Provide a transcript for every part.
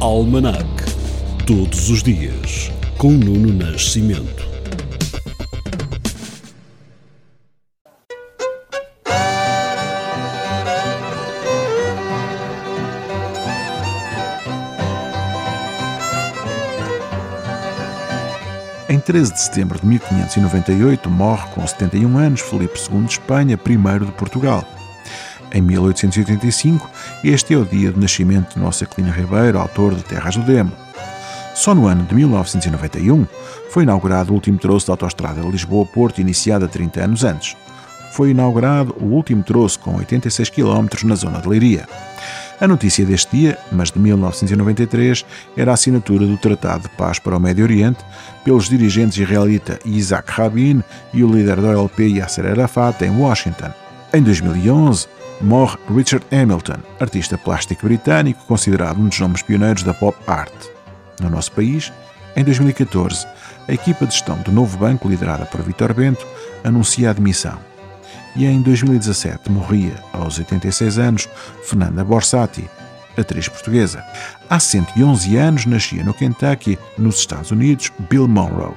Almanac. Todos os dias, com Nuno Nascimento. Em 13 de setembro de 1598 morre com 71 anos Felipe II de Espanha, primeiro de Portugal. Em 1885, este é o dia do nascimento de Nossa Aquilino Ribeiro, autor de Terras do Demo. Só no ano de 1991 foi inaugurado o último troço da autoestrada de Lisboa-Porto, iniciado há 30 anos antes. Foi inaugurado o último troço com 86 km na zona de Leiria. A notícia deste dia, mas de 1993, era a assinatura do Tratado de Paz para o Médio Oriente pelos dirigentes israelita Isaac Rabin e o líder da OLP Yasser Arafat em Washington. Em 2011, morre Richard Hamilton, artista plástico britânico considerado um dos nomes pioneiros da pop art. No nosso país, em 2014, a equipa de gestão do novo banco, liderada por Vitor Bento, anuncia a admissão e em 2017 morria, aos 86 anos, Fernanda Borsati, atriz portuguesa. Há 111 anos nascia no Kentucky, nos Estados Unidos, Bill Monroe,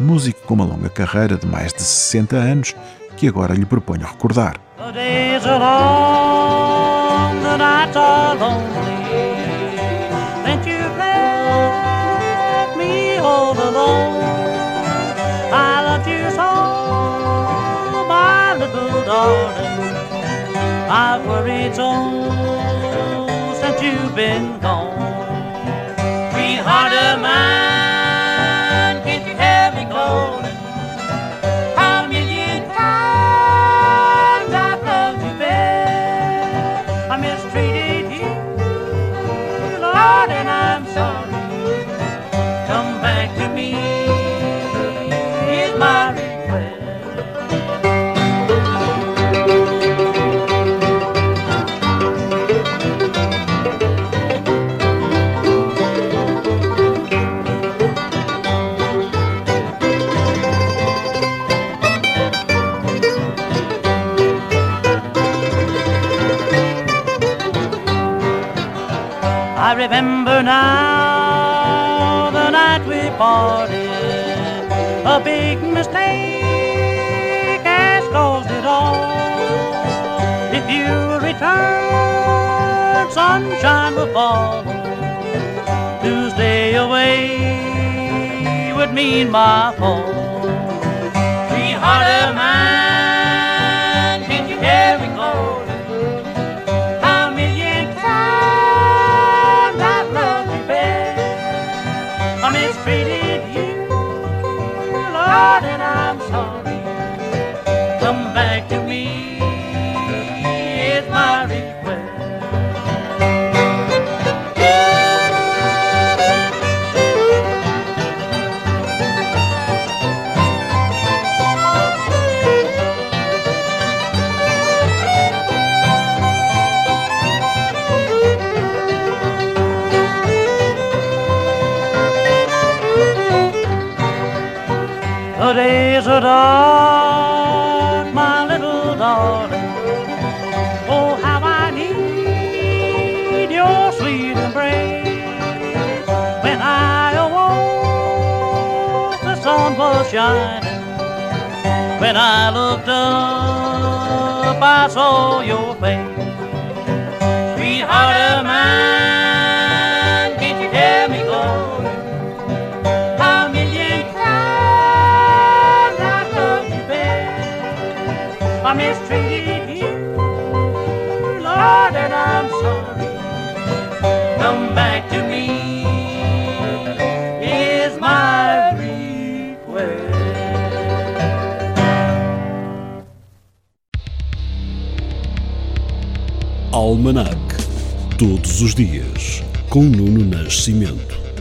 músico com uma longa carreira de mais de 60 anos que agora lhe proponho recordar. days are long, the nights are lonely. Since you've left me all alone, I loved you so, my little darling. I've worried so since you've been gone. And I'm sorry. I remember now the night we parted. A big mistake has caused it all. If you return, sunshine will follow. To stay away would mean my fall. Lord, days are dark, my little darling. Oh, how I need your sweet embrace. When I awoke, the sun was shining. When I looked up, I saw your face. Sweetheart of mine, I mistreated you, Lord, and I'm sorry. Come back to me, is my request. Almanac. Todos os dias, com Nuno Nascimento.